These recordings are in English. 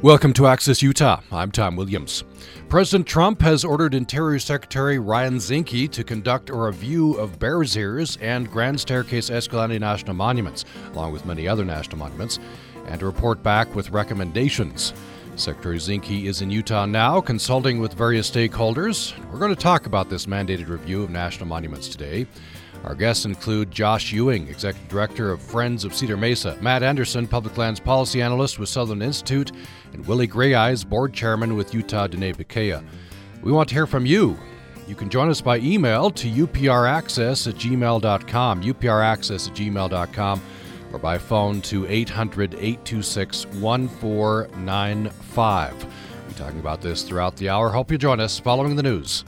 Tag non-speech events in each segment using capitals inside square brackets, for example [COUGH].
Welcome to Access Utah. I'm Tom Williams. President Trump has ordered Interior Secretary Ryan Zinke to conduct a review of Bears Ears and Grand Staircase Escalante National Monuments, along with many other national monuments, and to report back with recommendations. Secretary Zinke is in Utah now, consulting with various stakeholders. We're going to talk about this mandated review of national monuments today. Our guests include Josh Ewing, Executive Director of Friends of Cedar Mesa, Matt Anderson, Public Lands Policy Analyst with Sutherland Institute, and Willie Grayeyes, Board Chairman with Utah Diné Bikéyah. We want to hear from you. You can join us by email to upraccess at gmail.com, upraccess at gmail.com, or by phone to 800 826 1495. We'll be talking about this throughout the hour. Hope you join us following the news.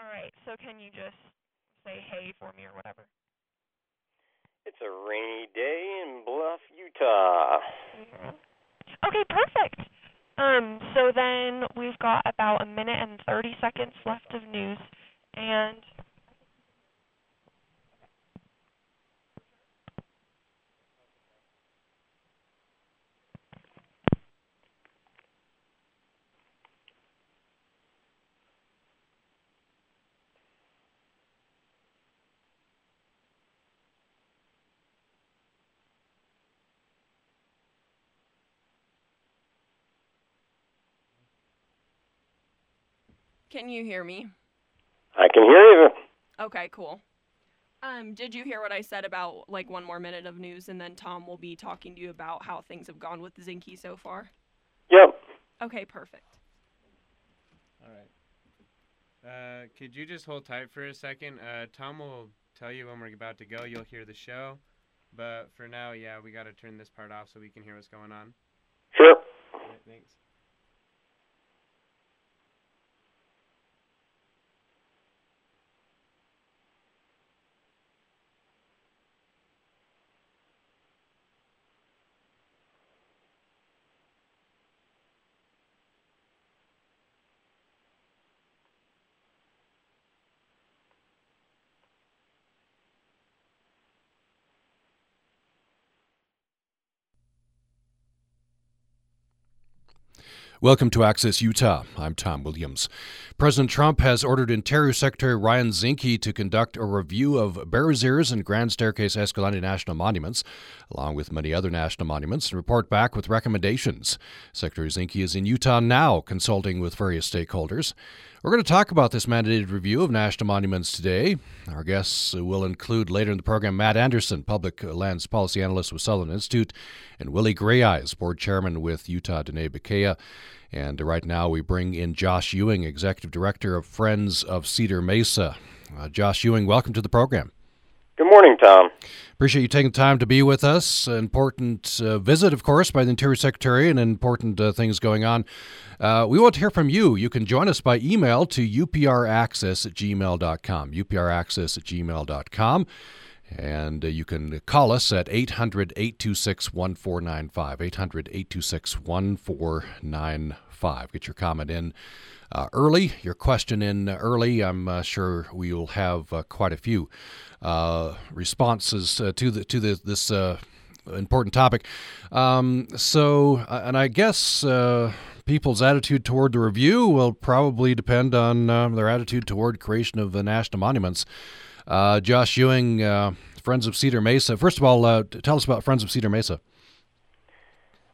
All right. So can you just say hey for me or whatever? It's a rainy day in Bluff, Utah. Okay, perfect. Um, so then we've got about a minute and 30 seconds left of news, and Can you hear me? I can hear you. Okay, cool. Um, did you hear what I said about like one more minute of news, and then Tom will be talking to you about how things have gone with Zinke so far? Yep. Okay, perfect. All right. Uh, could you just hold tight for a second? Uh, Tom will tell you when we're about to go. You'll hear the show. But for now, yeah, we got to turn this part off so we can hear what's going on. Sure. All right, thanks. Welcome to Access Utah. I'm Tom Williams. President Trump has ordered Interior Secretary Ryan Zinke to conduct a review of Bears Ears and Grand Staircase Escalante national monuments, along with many other national monuments, and report back with recommendations. Secretary Zinke is in Utah now, consulting with various stakeholders. We're going to talk about this mandated review of national monuments today. Our guests will include later in the program Matt Anderson, Public Lands Policy Analyst with Sutherland Institute, and Willie Grayeyes, Board Chairman with Utah Diné Bikéyah. And right now we bring in Josh Ewing, Executive Director of Friends of Cedar Mesa. Uh, Josh Ewing, welcome to the program. Good morning, Tom. Appreciate you taking the time to be with us. Important uh, visit, of course, by the Interior Secretary and important uh, things going on. Uh, we want to hear from you. You can join us by email to upraccess at gmail.com. upraccess at gmail.com. And uh, you can call us at 800 826 1495. 800 826 1495. Get your comment in uh, early, your question in early. I'm uh, sure we will have uh, quite a few uh, responses uh, to the to the, this important topic. Um, so, and I guess people's attitude toward the review will probably depend on their attitude toward creation of the national monuments. Josh Ewing, Friends of Cedar Mesa. First of all, tell us about Friends of Cedar Mesa.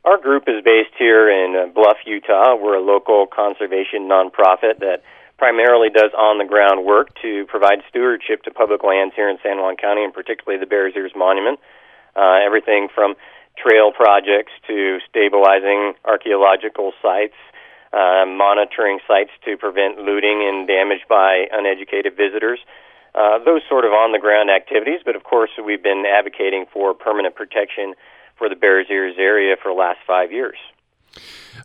Our group is based here in uh, Bluff, Utah. We're a local conservation nonprofit that primarily does on the ground work to provide stewardship to public lands here in San Juan County, and particularly the Bears Ears Monument. Uh, everything from trail projects to stabilizing archaeological sites, uh, monitoring sites to prevent looting and damage by uneducated visitors. Uh, those sort of on the ground activities, but of course, we've been advocating for permanent protection for the Bears Ears area for the last five years.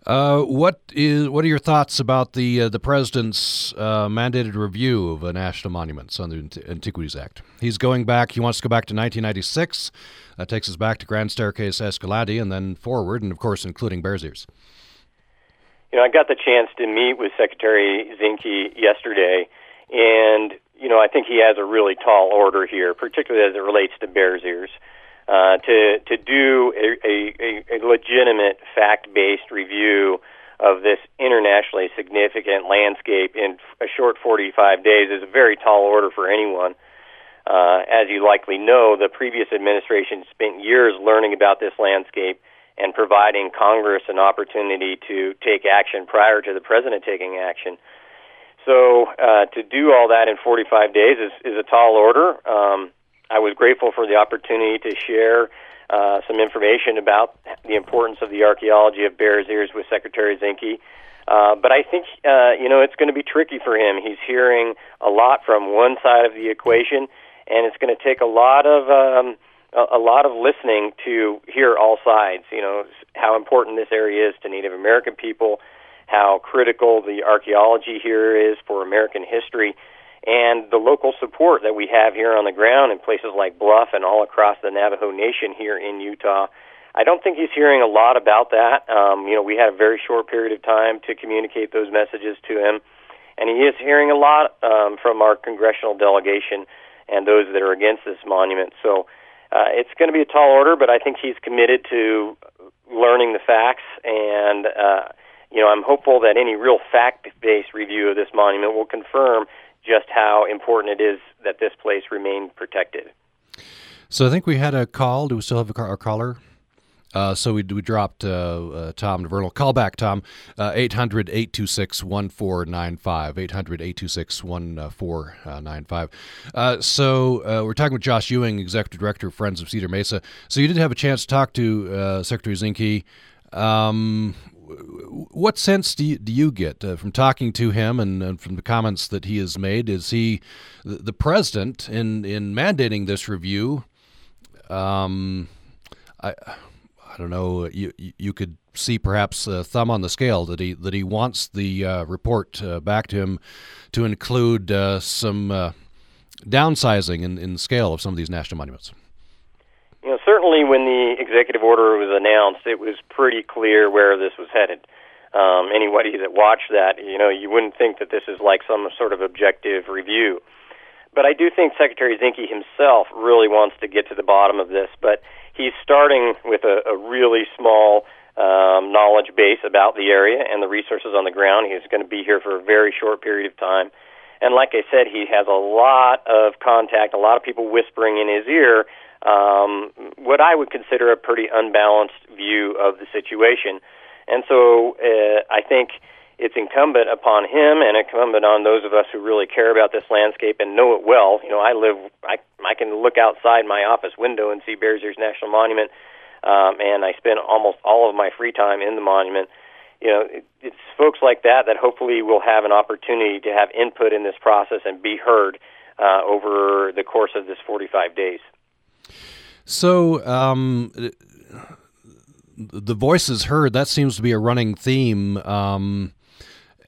Uh, what is what are your thoughts about the uh, the president's uh, mandated review of uh, national monuments under the Antiquities Act? He's going back. He wants to go back to 1996. That takes us back to Grand Staircase Escalante and then forward, and of course, including Bears Ears. You know, I got the chance to meet with Secretary Zinke yesterday, and you know, I think he has a really tall order here, particularly as it relates to Bears Ears. Uh, to to do a, a, a legitimate fact-based review of this internationally significant landscape in a short 45 days is a very tall order for anyone. Uh, as you likely know, the previous administration spent years learning about this landscape and providing Congress an opportunity to take action prior to the president taking action. So uh, to do all that in 45 days is, is a tall order. Um, I was grateful for the opportunity to share uh, some information about the importance of the archaeology of Bears Ears with Secretary Zinke. Uh, but I think uh, you know it's going to be tricky for him. He's hearing a lot from one side of the equation, and it's going to take a lot of um, a, a lot of listening to hear all sides. You know how important this area is to Native American people, how critical the archaeology here is for American history, and the local support that we have here on the ground in places like Bluff and all across the Navajo Nation here in Utah. I don't think he's hearing a lot about that. Um, you know, we had a very short period of time to communicate those messages to him, and he is hearing a lot um, from our congressional delegation and those that are against this monument. So uh, it's going to be a tall order, but I think he's committed to learning the facts and. Uh, you know, I'm hopeful that any real fact-based review of this monument will confirm just how important it is that this place remain protected. So I think we had a call. Do we still have a, a caller? Uh, so we, we dropped uh, uh, Tom Vernal. Call back, Tom. Uh, 800 826 1495. 800 826 1495. Uh, so uh, we're talking with Josh Ewing, Executive Director of Friends of Cedar Mesa. So you did have a chance to talk to Secretary Zinke. Um, what sense do you, do you get uh, from talking to him and, and, from the comments that he has made? Is he the, president in in mandating this review? Um, I I don't know. You you could see perhaps a thumb on the scale that he that he wants the uh, report uh, back to him to include uh, some uh, downsizing in, in scale of some of these national monuments. You know, certainly when the executive order was announced, it was pretty clear where this was headed. Um, anybody that watched that, you know, you wouldn't think that this is like some sort of objective review. But I do think Secretary Zinke himself really wants to get to the bottom of this. But he's starting with a, a really small um, knowledge base about the area and the resources on the ground. He's going to be here for a very short period of time. And like I said, he has a lot of contact, a lot of people whispering in his ear um, what I would consider a pretty unbalanced view of the situation. And so uh, I think it's incumbent upon him and incumbent on those of us who really care about this landscape and know it well. You know, I live, I, I can look outside my office window and see Bears Ears National Monument, um, and I spend almost all of my free time in the monument. You know, it, it's folks like that that hopefully will have an opportunity to have input in this process and be heard uh, over the course of this 45 days. So, um, the voices heard that seems to be a running theme. Um,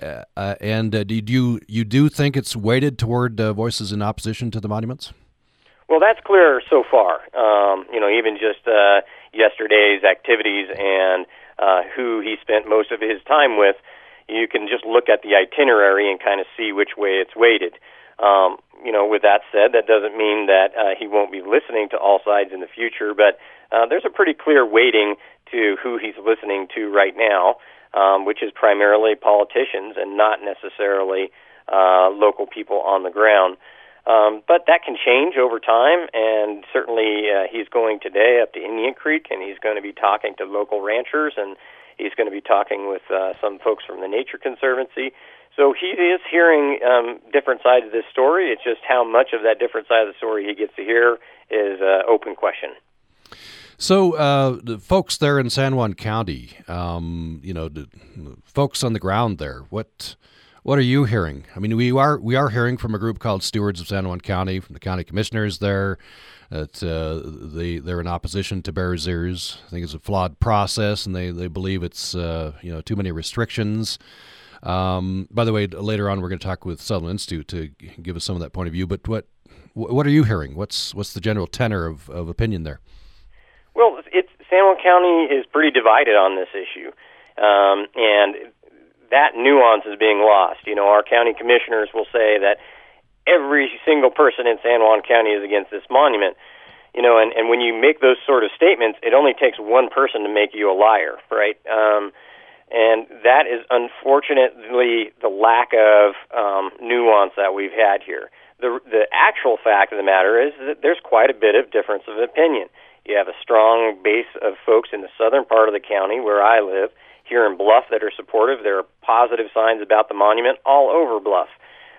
uh, and uh, do you you do think it's weighted toward uh, voices in opposition to the monuments? Well, that's clear so far. Um, you know, even just uh, yesterday's activities and uh, who he spent most of his time with, you can just look at the itinerary and kind of see which way it's weighted. Um, you know, with that said, that doesn't mean that uh, he won't be listening to all sides in the future, but uh, there's a pretty clear weighting to who he's listening to right now um, which is primarily politicians and not necessarily uh, local people on the ground. Um, but that can change over time, and certainly uh, he's going today up to Indian Creek, and he's going to be talking to local ranchers, and he's going to be talking with uh, some folks from the Nature Conservancy. So he is hearing um, different sides of this story. It's just how much of that different side of the story he gets to hear is an uh, open question. So, uh, the folks there in San Juan County, um, you know, the folks on the ground there, what what are you hearing? I mean, we are we are hearing from a group called Stewards of San Juan County, from the county commissioners there, that uh, they they're in opposition to Ears. I think it's a flawed process, and they they believe it's uh, you know too many restrictions. Um, by the way, later on we're going to talk with Sutherland Institute to give us some of that point of view. But what what are you hearing? What's what's the general tenor of, of opinion there? Well, it's San Juan County is pretty divided on this issue, um, and that nuance is being lost. You know, our county commissioners will say that every single person in San Juan County is against this monument. You know, and, and when you make those sort of statements, it only takes one person to make you a liar, right? Um, and that is unfortunately the lack of um, nuance that we've had here. The, the actual fact of the matter is that there's quite a bit of difference of opinion. You have a strong base of folks in the southern part of the county where I live, here in Bluff, that are supportive. There are positive signs about the monument all over Bluff.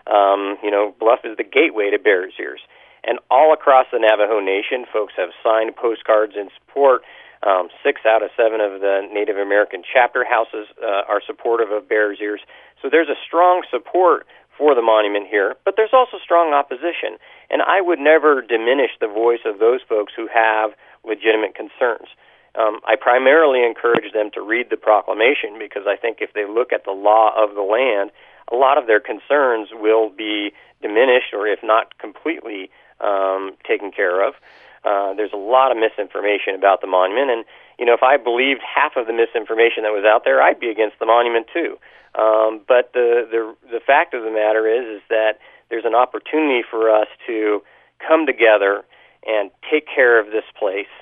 Um, you know, Bluff is the gateway to Bears Ears. And all across the Navajo Nation, folks have signed postcards in support. Um, six out of seven of the Native American chapter houses uh, are supportive of Bears Ears. So there's a strong support for the monument here, but there's also strong opposition. And I would never diminish the voice of those folks who have legitimate concerns. Um, I primarily encourage them to read the proclamation because I think if they look at the law of the land, a lot of their concerns will be diminished or, if not completely, um, taken care of. Uh, there's a lot of misinformation about the monument, and you know, if I believed half of the misinformation that was out there, I'd be against the monument too. Um, but the the the fact of the matter is, is that there's an opportunity for us to come together and take care of this place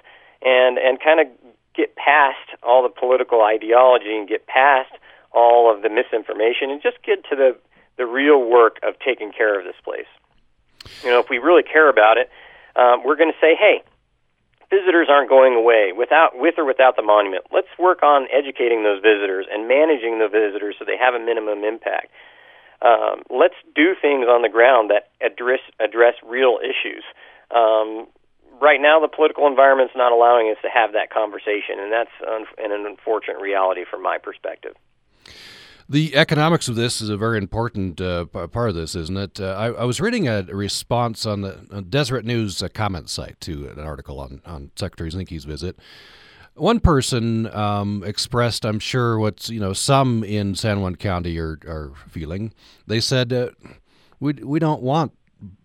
and and kind of get past all the political ideology and get past all of the misinformation and just get to the the real work of taking care of this place. You know, if we really care about it, um, we're going to say, hey, visitors aren't going away without with or without the monument. Let's work on educating those visitors and managing the visitors so they have a minimum impact. Um, let's do things on the ground that address address real issues. Um, right now, the political environment's not allowing us to have that conversation, and that's un- an unfortunate reality from my perspective. The economics of this is a very important uh, part of this, isn't it? Uh, I, I, was reading a response on the Deseret News uh, comment site to an article on, on Secretary Zinke's visit. One person um, expressed, I'm sure, what you know some in San Juan County are, are feeling. They said, uh, "We we don't want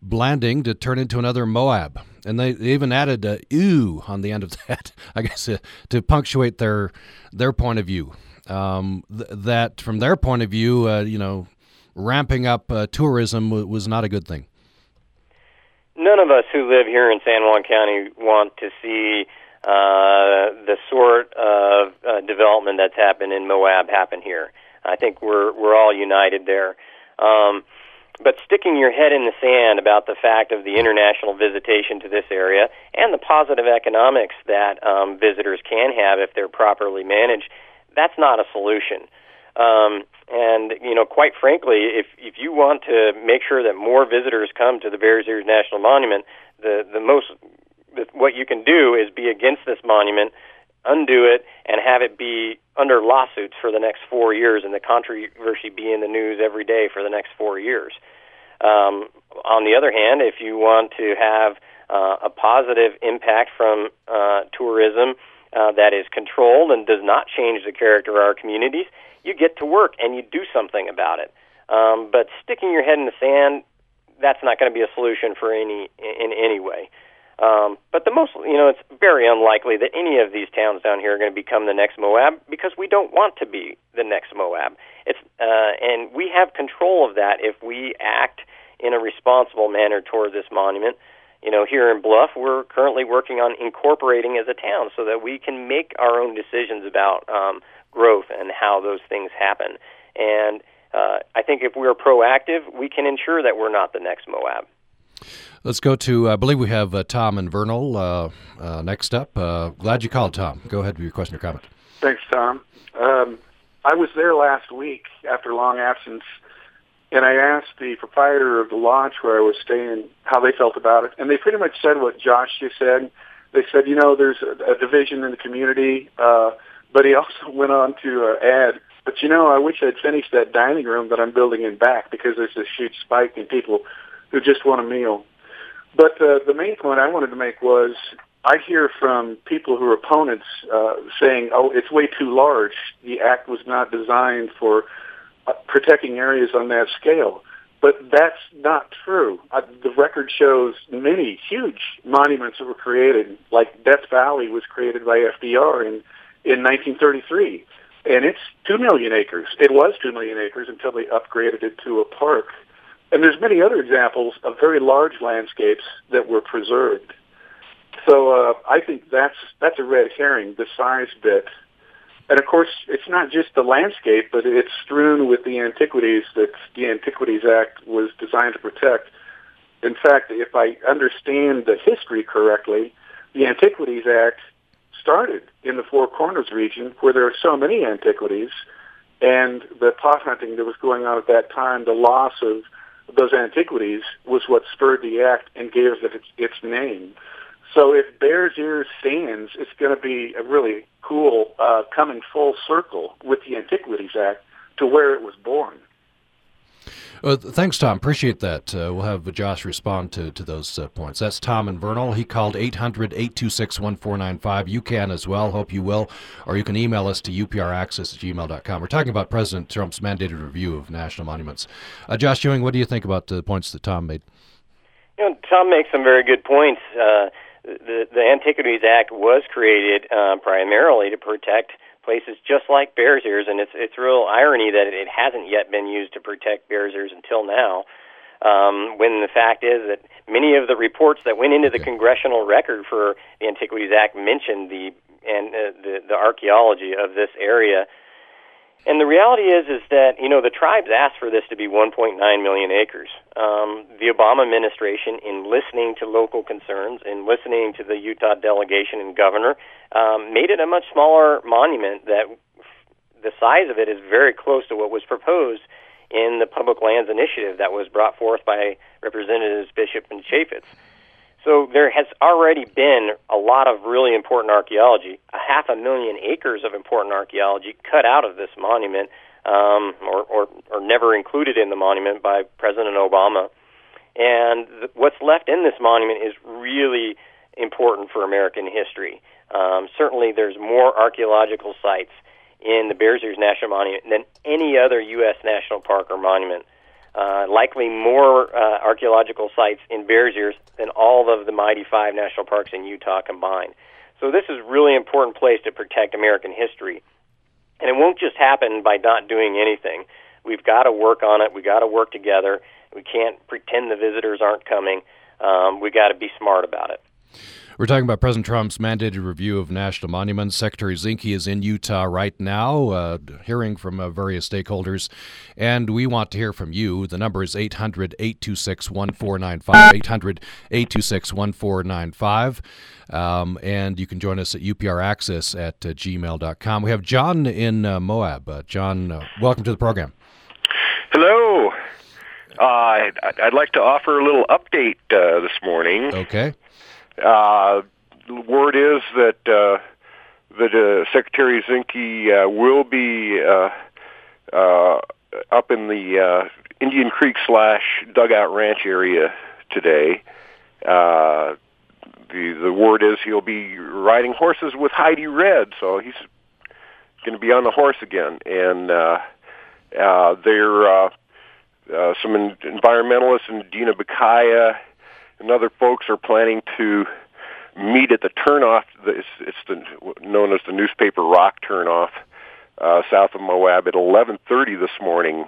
Blanding to turn into another Moab," and they, they even added a "ew" on the end of [LAUGHS] that, I guess, uh, to punctuate their their point of view um, th- that from their point of view, uh, you know, ramping up uh, tourism w- was not a good thing. None of us who live here in San Juan County want to see uh, the sort of uh, development that's happened in Moab happen here. I think we're we're all united there. Um, but sticking your head in the sand about the fact of the international visitation to this area and the positive economics that um, visitors can have if they're properly managed that's not a solution. Um, and you know, quite frankly, if if you want to make sure that more visitors come to the Bears Ears National Monument, the the most the, what you can do is be against this monument, undo it, and have it be under lawsuits for the next four years, and the controversy be in the news every day for the next four years. Um, on the other hand, if you want to have uh, a positive impact from uh, tourism uh, that is controlled and does not change the character of our communities, you get to work and you do something about it. Um, but sticking your head in the sand, that's not going to be a solution for any in any way. Um, but the most, you know, it's very unlikely that any of these towns down here are going to become the next Moab because we don't want to be the next Moab. It's uh, and we have control of that if we act in a responsible manner toward this monument you know, here in Bluff, we're currently working on incorporating as a town so that we can make our own decisions about um, growth and how those things happen. And uh, I think if we're proactive, we can ensure that we're not the next Moab. Let's go to, I believe we have uh, Tom and Vernal uh, uh next up. Uh, glad you called, Tom. Go ahead with your question or comment. Thanks, Tom. Um, I was there last week after long absence and I asked the proprietor of the lodge where I was staying how they felt about it, and they pretty much said what Josh just said. They said, you know, there's a, a division in the community, uh, but he [LAUGHS] also went on to uh, add, but you know, I wish I'd finished that dining room that I'm building in back because there's this huge spike in people who just want a meal. But uh, the main point I wanted to make was I hear from people who are opponents uh, saying, oh, it's way too large. The act was not designed for protecting areas on that scale. But that's not true. The record shows many huge monuments that were created, like Death Valley was created by FDR in, in 1933. And it's 2 million acres. It was 2 million acres until they upgraded it to a park. And there's many other examples of very large landscapes that were preserved. So uh, I think that's that's a red herring, the size bit. And of course, it's not just the landscape, but it's strewn with the antiquities that the Antiquities Act was designed to protect. In fact, if I understand the history correctly, the Antiquities Act started in the Four Corners region where there are so many antiquities, and the pot hunting that was going on at that time, the loss of those antiquities was what spurred the act and gave it its, its name. So if Bears Ears stands, it's going to be a really cool uh, coming full circle with the Antiquities Act to where it was born. Uh, thanks, Tom. Appreciate that. Uh, we'll have Josh respond to, to those uh, points. That's Tom and Vernal. He called 800 826 1495. You can as well. Hope you will. Or you can email us to upraccess at gmail.com. We're talking about President Trump's mandated review of national monuments. Uh, Josh Ewing, what do you think about the points that Tom made? You know, Tom makes some very good points. The, the Antiquities Act was created uh, primarily to protect places just like Bears Ears, and it's it's real irony that it hasn't yet been used to protect Bears Ears until now. Um, when the fact is that many of the reports that went into the congressional record for the Antiquities Act mentioned the and uh, the the archaeology of this area. And the reality is, is that you know the tribes asked for this to be 1.9 million acres. Um, the Obama administration, in listening to local concerns, in listening to the Utah delegation and governor, um, made it a much smaller monument. That the size of it is very close to what was proposed in the Public Lands Initiative that was brought forth by Representatives Bishop and Chaffetz. So there has already been a lot of really important archaeology, a half a million acres of important archaeology cut out of this monument, um, or, or, or never included in the monument by President Obama. And th- what's left in this monument is really important for American history. Um, certainly, there's more archaeological sites in the Bears Ears National Monument than any other U.S. national park or monument uh, likely more uh, archaeological sites in Bears Ears than all of the mighty five national parks in Utah combined. So this is really important place to protect American history. And it won't just happen by not doing anything. We've got to work on it. We've got to work together. We can't pretend the visitors aren't coming. Um, we've got to be smart about it. We're talking about President Trump's mandated review of national monuments. Secretary Zinke is in Utah right now, uh, hearing from uh, various stakeholders, and we want to hear from you. The number is 800 826 1495. 800 826 1495. Um, and you can join us at upraccess at uh, gmail.com. We have John in uh, Moab. Uh, John, uh, welcome to the program. Hello. I'd, I'd like to offer a little update this morning. Okay. Uh, word is that uh, that uh, Secretary Zinke uh, will be uh, uh, up in the uh, Indian Creek slash Dugout Ranch area today. Uh, the the word is he'll be riding horses with Heidi Redd, so he's going to be on the horse again. And uh, uh, there uh, uh, some environmentalists and Diné Bikéyah and other folks are planning to meet at the turnoff. It's, it's the, known as the Newspaper Rock turnoff uh, south of Moab at 11:30 this morning,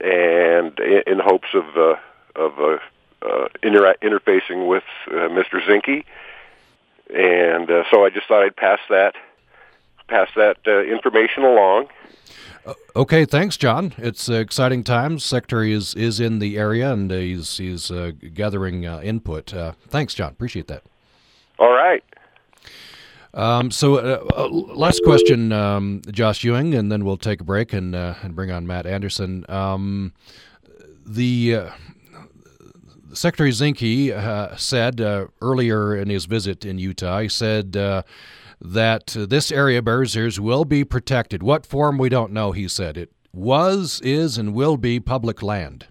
and in, hopes of uh, of uh, uh, inter- interfacing with uh, Mr. Zinke. And uh, so I just thought I'd pass that pass that uh, information along. Okay, thanks, John. It's uh, exciting times. Secretary is, is in the area and uh, he's he's uh, gathering uh, input. Uh, thanks, John. Appreciate that. All right. Um, so, uh, last question, um, Josh Ewing, and then we'll take a break and and bring on Matt Anderson. Um, the Secretary Zinke said earlier in his visit in Utah, he said that uh, this area, Bears Ears, will be protected. What form, we don't know, he said. It was, is, and will be public land.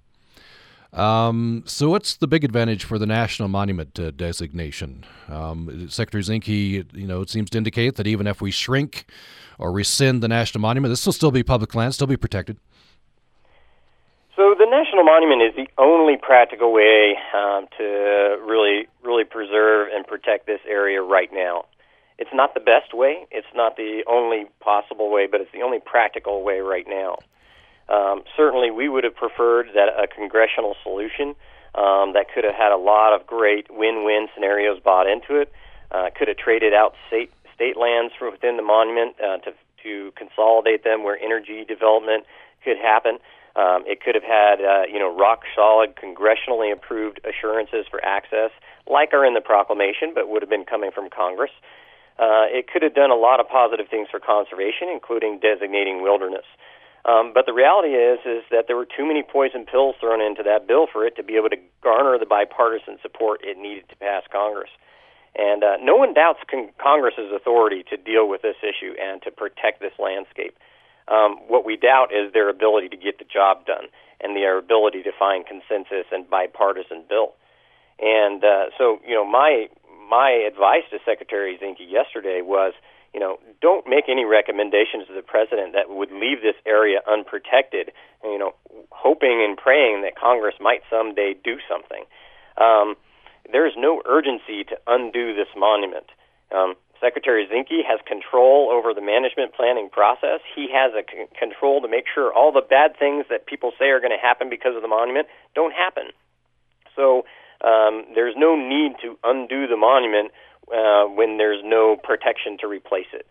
Um, so, what's the big advantage for the national monument uh, designation? Um, Secretary Zinke, you know, it seems to indicate that even if we shrink or rescind the national monument, this will still be public land, still be protected. So, the national monument is the only practical way um, to really, really preserve and protect this area right now. It's not the best way. It's not the only possible way, but it's the only practical way right now. Um, certainly, we would have preferred that a congressional solution um, that could have had a lot of great win-win scenarios bought into it. Uh, could have traded out state state lands from within the monument uh, to to consolidate them where energy development could happen. Um, it could have had uh, you know rock solid congressionally approved assurances for access, like are in the proclamation, but would have been coming from Congress. Uh, it could have done a lot of positive things for conservation, including designating wilderness. Um, but the reality is, is that there were too many poison pills thrown into that bill for it to be able to garner the bipartisan support it needed to pass Congress. And uh, no one doubts con- Congress's authority to deal with this issue and to protect this landscape. Um, what we doubt is their ability to get the job done and their ability to find consensus and bipartisan bill. And uh, so, you know, my my advice to Secretary Zinke yesterday was, you know, don't make any recommendations to the president that would leave this area unprotected. You know, hoping and praying that Congress might someday do something. Um, there is no urgency to undo this monument. Um, Secretary Zinke has control over the management planning process. He has a c- control to make sure all the bad things that people say are going to happen because of the monument don't happen. So um, there's no need to undo the monument uh, when there's no protection to replace it.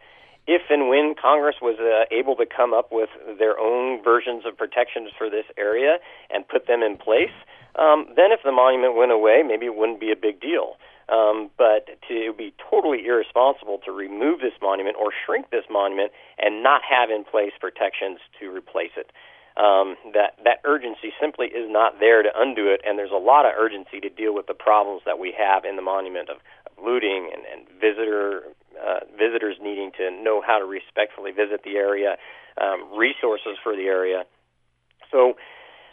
if and when Congress was uh, able to come up with their own versions of protections for this area and put them in place, um, then if the monument went away, maybe it wouldn't be a big deal. Um, but to be totally irresponsible to remove this monument or shrink this monument and not have in place protections to replace it. Um, that that urgency simply is not there to undo it, and there's a lot of urgency to deal with the problems that we have in the monument of, looting and, and visitor uh, visitors needing to know how to respectfully visit the area, um, resources for the area. So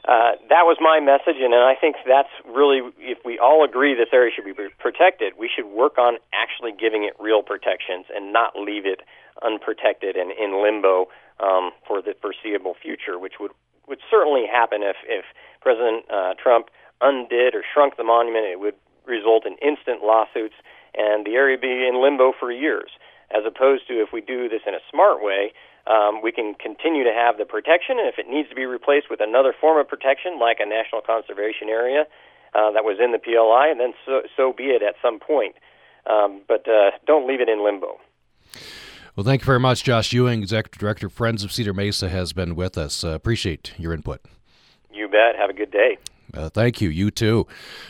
uh, that was my message, and I think that's really, if we all agree this area should be protected, we should work on actually giving it real protections and not leave it unprotected and in limbo um, for the foreseeable future, which would would certainly happen if if President uh, Trump undid or shrunk the monument. It would result in instant lawsuits, and the area be in limbo for years. As opposed to if we do this in a smart way, um, we can continue to have the protection, and if it needs to be replaced with another form of protection, like a national conservation area uh, that was in the PLI, then so, so be it at some point. Um, but uh, don't leave it in limbo. Well, thank you very much, Josh Ewing, Executive Director, Friends of Cedar Mesa, has been with us. Uh, appreciate your input. You bet. Have a good day. Uh, thank you. You too.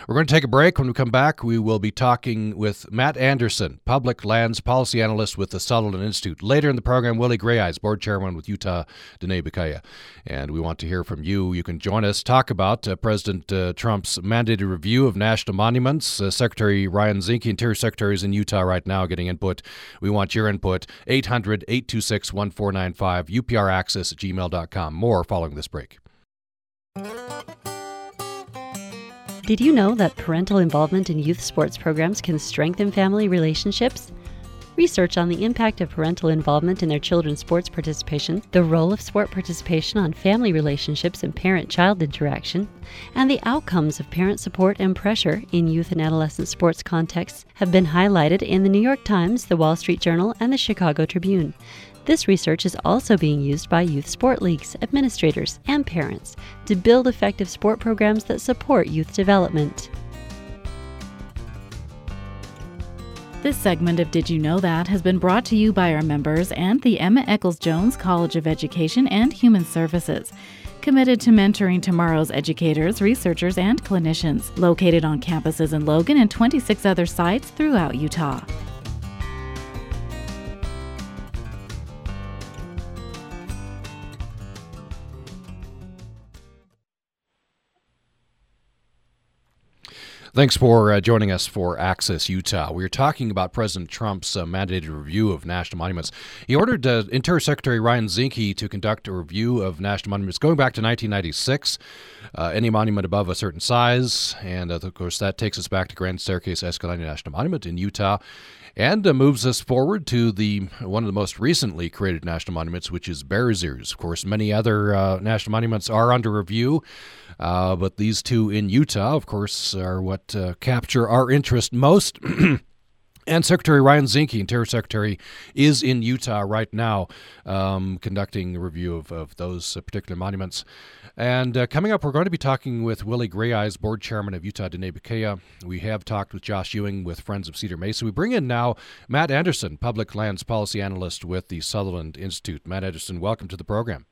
We're going to take a break. When we come back, we will be talking with Matt Anderson, Public Lands Policy Analyst with the Sutherland Institute. Later in the program, Willie Grayeyes, Board Chairman with Utah Diné Bikéyah. And we want to hear from you. You can join us, talk about uh, President uh, Trump's mandated review of national monuments. Uh, Secretary Ryan Zinke, Interior Secretary, is in Utah right now getting input. We want your input. 800 826 1495, upraccess at gmail.com. More following this break. Did you know that parental involvement in youth sports programs can strengthen family relationships? Research on the impact of parental involvement in their children's sports participation, the role of sport participation on family relationships and parent child interaction, and the outcomes of parent support and pressure in youth and adolescent sports contexts have been highlighted in the New York Times, the Wall Street Journal, and the Chicago Tribune. This research is also being used by youth sport leagues, administrators, and parents to build effective sport programs that support youth development. This segment of Did You Know That has been brought to you by our members and the Emma Eccles Jones College of Education and Human Services committed to mentoring tomorrow's educators, researchers, and clinicians, located on campuses in Logan and 26 other sites throughout Utah. Thanks for uh, joining us for Access Utah. We are talking about President Trump's uh, mandated review of national monuments. He ordered uh, Interior Secretary Ryan Zinke to conduct a review of national monuments going back to 1996. Uh, any monument above a certain size, and uh, of course that takes us back to Grand Staircase Escalante National Monument in Utah and uh, moves us forward to the one of the most recently created national monuments, which is Bears Ears. Of course, many other uh, national monuments are under review, uh, but these two in Utah, of course, are what uh, capture our interest most. [CLEARS THROAT] And Secretary Ryan Zinke, Interior Secretary, is in Utah right now um, conducting a review of, of those particular monuments. And uh, coming up, we're going to be talking with Willie Grayeyes, board chairman of Utah Diné Bikéyah. We have talked with Josh Ewing with Friends of Cedar Mesa. We bring in now Matt Anderson, public lands policy analyst with the Sutherland Institute. Matt Anderson, welcome to the program.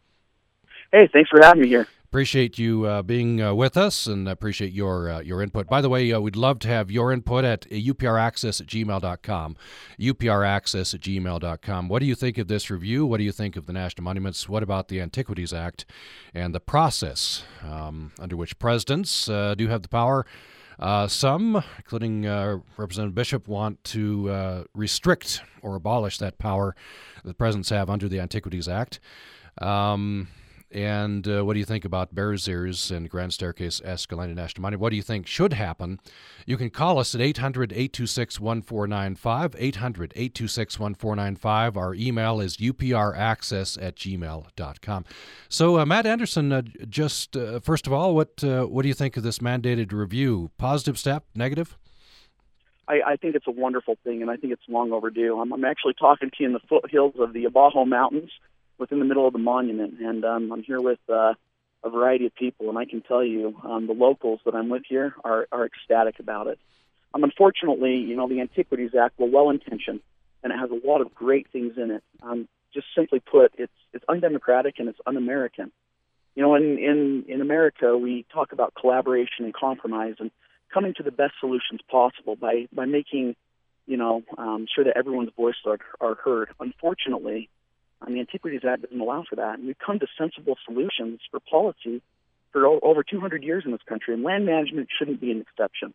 Hey, thanks for having me here. Appreciate you uh, being uh, with us and appreciate your uh, your input. By the way, uh, we'd love to have your input at upraccess at gmail.com. upraccess at gmail.com. What do you think of this review? What do you think of the National Monuments? What about the Antiquities Act and the process um, under which presidents uh, do have the power? Uh, some, including Representative Bishop, want to restrict or abolish that power that presidents have under the Antiquities Act. Um, and uh, what do you think about Bears Ears and Grand Staircase Escalante National Monument? What do you think should happen? You can call us at 800 826 1495. 800 826 1495. Our email is upraccess at gmail.com. So, uh, Matt Anderson, uh, just uh, first of all, what, uh, what do you think of this mandated review? Positive step? Negative? I, I think it's a wonderful thing, and I think it's long overdue. I'm, I'm actually talking to you in the foothills of the Abajo Mountains within the middle of the monument, and um, I'm here with uh, a variety of people, and I can tell you, um, the locals that I'm with here are, are ecstatic about it. Um, unfortunately, you know, the Antiquities Act, well, well-intentioned, and it has a lot of great things in it. Um, just simply put, it's it's undemocratic and it's un-American. You know, in in in America, we talk about collaboration and compromise and coming to the best solutions possible by by making, you know, um, sure that everyone's voices are are heard. Unfortunately, um, the Antiquities Act doesn't allow for that, and we've come to sensible solutions for policy for over 200 years in this country, and land management shouldn't be an exception.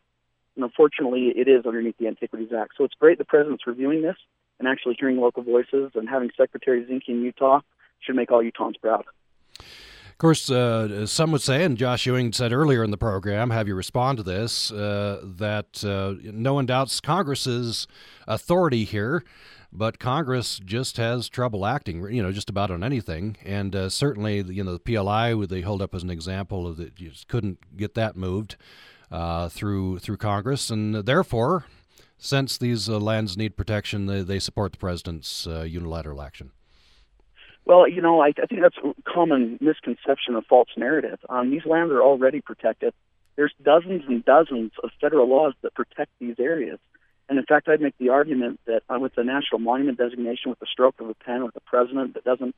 And unfortunately, it is underneath the Antiquities Act. So it's great the president's reviewing this and actually hearing local voices and having Secretary Zinke in Utah should make all Utahns proud. Of course, uh, some would say, and Josh Ewing said earlier in the program, have you respond to this, uh, that uh, no one doubts Congress's authority here, but Congress just has trouble acting, you know, just about on anything. And uh, certainly, you know, the PLI, they hold up as an example of that you just couldn't get that moved uh, through through Congress, and therefore, since these uh, lands need protection, they, they support the president's unilateral action. Well, you know, I, I think that's a common misconception of false narrative. Um, these lands are already protected. There's dozens and dozens of federal laws that protect these areas. And in fact, I'd make the argument that uh, with the national monument designation, with the stroke of a pen, with a president that doesn't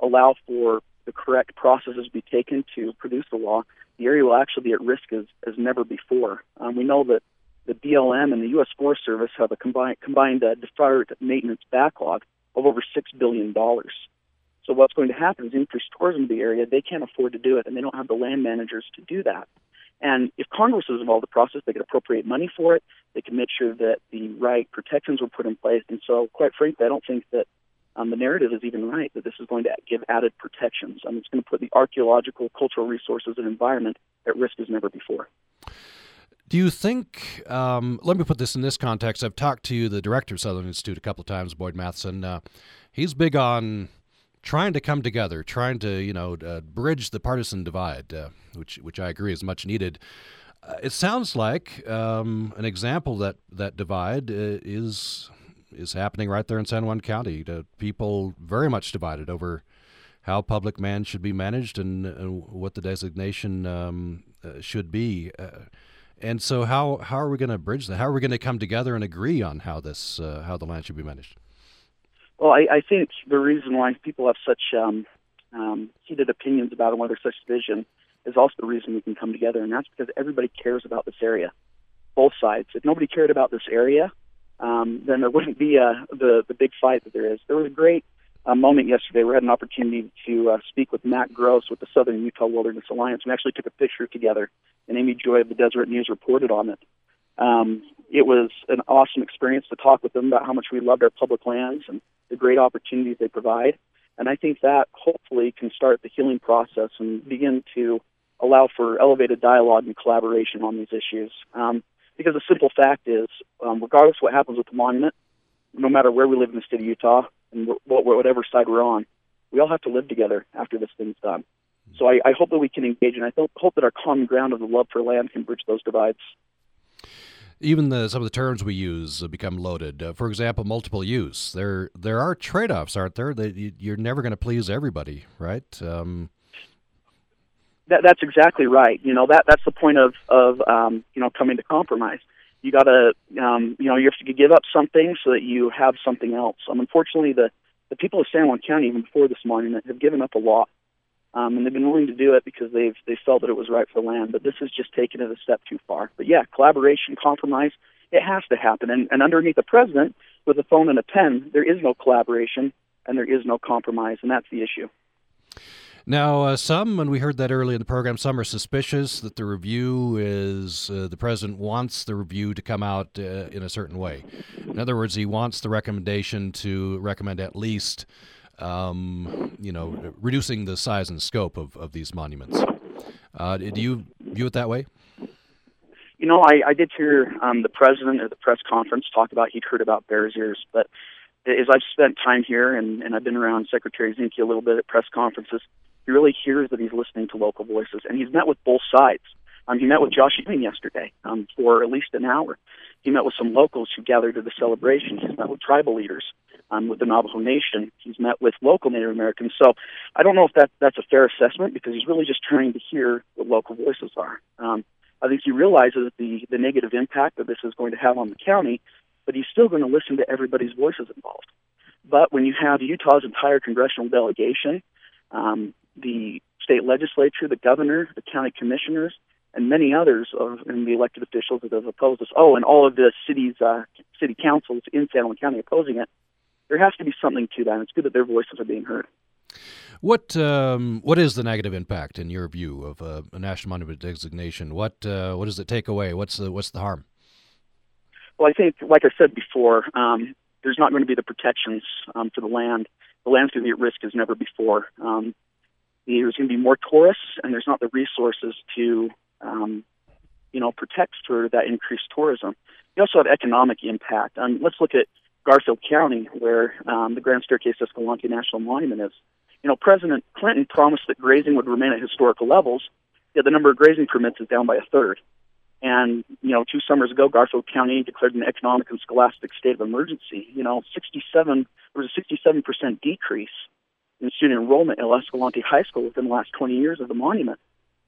allow for the correct processes to be taken to produce the law, the area will actually be at risk as, as never before. Um, we know that the BLM and the U.S. Forest Service have a combined, combined uh, deferred maintenance backlog of over $6 billion. So what's going to happen is increase tourism to the area. They can't afford to do it, and they don't have the land managers to do that. And if Congress was involved in the process, they could appropriate money for it. They could make sure that the right protections were put in place. And so, quite frankly, I don't think that um, the narrative is even right that this is going to give added protections. I mean, it's going to put the archaeological, cultural resources, and environment at risk as never before. Do you think? Um, let me put this in this context. I've talked to the director of Sutherland Institute a couple of times, Boyd Matheson. Uh, he's big on trying to come together, trying to you know uh, bridge the partisan divide, uh, which which I agree is much needed. Uh, it sounds like um, an example that that divide uh, is is happening right there in San Juan County. people very much divided over how public land should be managed and, and what the designation um, uh, should be. Uh, and so, how how are we going to bridge that? How are we going to come together and agree on how this how the land should be managed? Well, I, I think the reason why people have such um, um, heated opinions about it, why there's such division, is also the reason we can come together, and that's because everybody cares about this area, both sides. If nobody cared about this area, um, then there wouldn't be uh, the the big fight that there is. There was a great uh, moment yesterday. We had an opportunity to uh, speak with Matt Gross with the Southern Utah Wilderness Alliance. We actually took a picture together, and Amy Joi of the Deseret News reported on it. Um, it was an awesome experience to talk with them about how much we loved our public lands and the great opportunities they provide. And I think that hopefully can start the healing process and begin to allow for elevated dialogue and collaboration on these issues. Um, because the simple fact is, um, regardless of what happens with the monument, no matter where we live in the state of Utah and whatever side we're on, we all have to live together after this thing's done. So I, I hope that we can engage, and I hope that our common ground of the love for land can bridge those divides even the, some of the terms we use become loaded. Uh, for example, multiple use. There there are trade offs, aren't there? That you, are never going to please everybody, right? Um, that, that's exactly right. You know that that's the point of of um, you know coming to compromise. You got to um, you know you have to give up something so that you have something else. Um, unfortunately, the the people of San Juan County, even before this monument, have given up a lot um, and they've been willing to do it because they've they felt that it was right for the land. But this has just taken it a step too far. But yeah, collaboration, compromise, it has to happen. And, and underneath the president, with a phone and a pen, there is no collaboration and there is no compromise, and that's the issue. Now, uh, some, and we heard that early in the program, some are suspicious that the review is uh, the president wants the review to come out uh, in a certain way. In other words, he wants the recommendation to recommend at least um, you know, reducing the size and scope of, of these monuments. Uh, do you view it that way? You know, I, I did hear um, the president at the press conference talk about he'd heard about Bears Ears, but as I've spent time here and, and I've been around Secretary Zinke a little bit at press conferences, he really hears that he's listening to local voices, and he's met with both sides. Um, he met with Josh Ewing yesterday um, for at least an hour. He met with some locals who gathered at the celebration. He's met with tribal leaders um, with the Navajo Nation. He's met with local Native Americans. So I don't know if that that's a fair assessment because he's really just trying to hear what local voices are. Um, I think he realizes the the negative impact that this is going to have on the county, but he's still going to listen to everybody's voices involved. But when you have Utah's entire congressional delegation, um, the state legislature, the governor, the county commissioners, and many others of and the elected officials that have opposed us. Oh, and all of the cities, uh, city councils in San Juan County opposing it. There has to be something to that. And it's good that their voices are being heard. What um, what is the negative impact in your view of uh, a national monument designation? What uh, what does it take away? What's the what's the harm? Well, I think, like I said before, um, there's not going to be the protections um, for the land. The land's going to be at risk as never before. Um, there's going to be more tourists, and there's not the resources to, um, you know, protect for that increased tourism. You also have economic impact. Um, let's look at Garfield County, where um, the Grand Staircase Escalante National Monument is. You know, President Clinton promised that grazing would remain at historical levels, yet the number of grazing permits is down by a third. And, you know, two summers ago, Garfield County declared an economic and scholastic state of emergency. You know, 67, there was a 67% decrease in student enrollment at Escalante High School within the last 20 years of the monument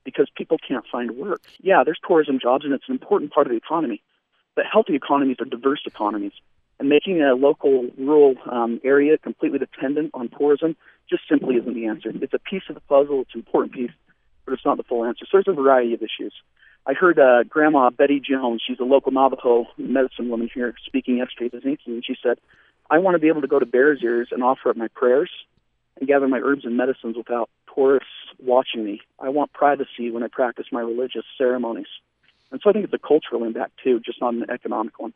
because people can't find work. Yeah, there's tourism jobs and it's an important part of the economy, but healthy economies are diverse economies. And making a local rural um, area completely dependent on tourism just simply isn't the answer. It's a piece of the puzzle, it's an important piece, but it's not the full answer. So there's a variety of issues. I heard uh, Grandma Betty Jones, she's a local Navajo medicine woman here, speaking yesterday at Zinke, and she said, I want to be able to go to Bears Ears and offer up my prayers and gather my herbs and medicines without tourists watching me. I want privacy when I practice my religious ceremonies. And so I think it's a cultural impact too, just not an economic one.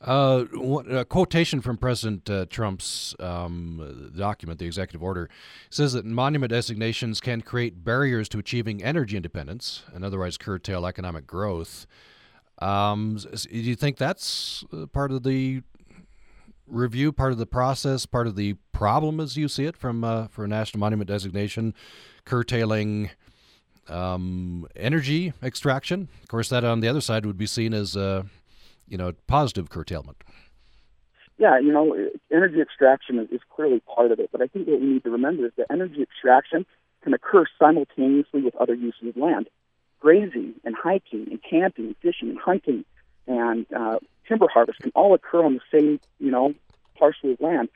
Uh, a quotation from President uh, Trump's um, document, the executive order, says that monument designations can create barriers to achieving energy independence and otherwise curtail economic growth. Um, do you think that's uh, part of the review, part of the process, part of the problem as you see it from uh, for a national monument designation, curtailing um, energy extraction? Of course, that on the other side would be seen as uh, you know, positive curtailment. Yeah, you know, energy extraction is, is clearly part of it, but I think what we need to remember is that energy extraction can occur simultaneously with other uses of land. Grazing and hiking and camping, and fishing and hunting and uh, timber harvest can all occur on the same, you know, parcel of land.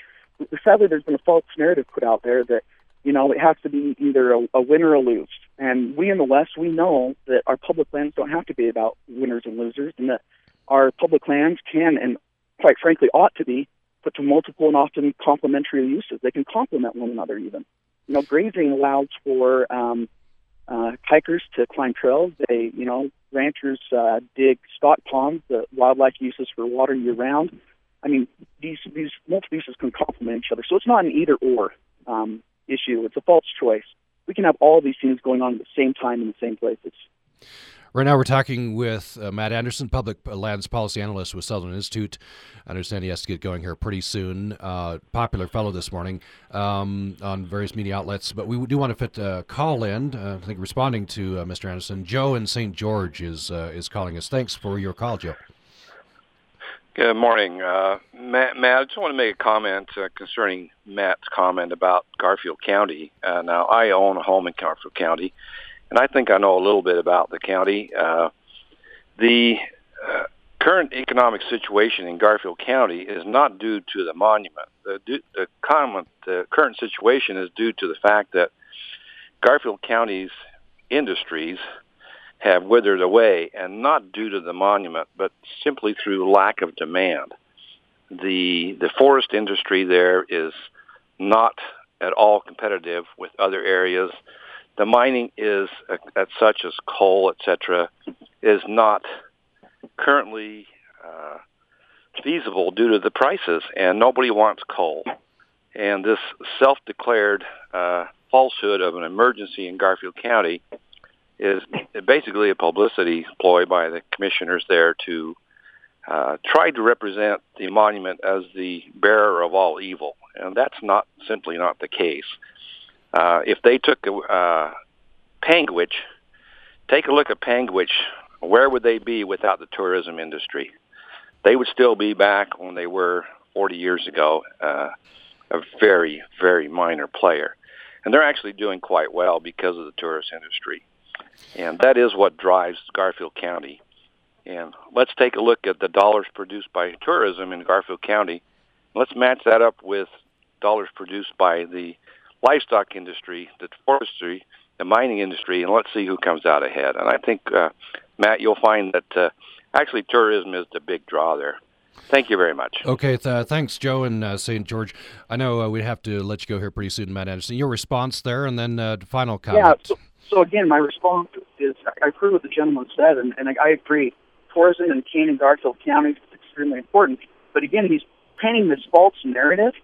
Sadly, there's been a false narrative put out there that, you know, it has to be either a, a win or a lose. And we in the West, we know that our public lands don't have to be about winners and losers, and that our public lands can and quite frankly ought to be put to multiple and often complementary uses. They can complement one another even. You know, grazing allows for um, uh, hikers to climb trails. They, you know, ranchers uh, dig stock ponds that wildlife uses for water year round. I mean, these these multiple uses can complement each other. So it's not an either or um, issue. It's a false choice. We can have all these things going on at the same time in the same places. Right now, we're talking with uh, Matt Anderson, public lands policy analyst with Sutherland Institute. I understand he has to get going here pretty soon. Uh, popular fellow this morning um, on various media outlets, but we do want to fit a call in. Uh, I think responding to uh, Mr. Anderson, Joe in St. George is uh, is calling us. Thanks for your call, Joe. Good morning, uh, Matt. Matt, I just want to make a comment concerning Matt's comment about Garfield County. now, I own a home in Garfield County and I think I know a little bit about the county. Uh, the uh, current economic situation in Garfield County is not due to the monument. The, the, the current situation is due to the fact that Garfield County's industries have withered away, and not due to the monument, but simply through lack of demand. The the forest industry there is not at all competitive with other areas the mining is at such as coal, etc., is not currently uh, feasible due to the prices, and nobody wants coal. And this self-declared uh, falsehood of an emergency in Garfield County is basically a publicity ploy by the commissioners there to uh, try to represent the monument as the bearer of all evil, and that's not simply not the case. If they took uh, Panguitch, take a look at Panguitch. Where would they be without the tourism industry? They would still be back when they were 40 years ago, uh, a very, very minor player. And they're actually doing quite well because of the tourist industry. And that is what drives Garfield County. And let's take a look at the dollars produced by tourism in Garfield County. Let's match that up with dollars produced by the livestock industry, the forestry, the mining industry, and let's see who comes out ahead. And I think, uh, Matt, you'll find that uh, actually tourism is the big draw there. Thank you very much. Okay, th- thanks, Joe and uh, St. George. I know uh, we have to let you go here pretty soon, Matt Anderson. Your response there, and then uh, final comment. Yeah. So, so again, my response is I agree with the gentleman said, and, and I agree. Tourism in Kane and Garfield County is extremely important. But again, he's painting this false narrative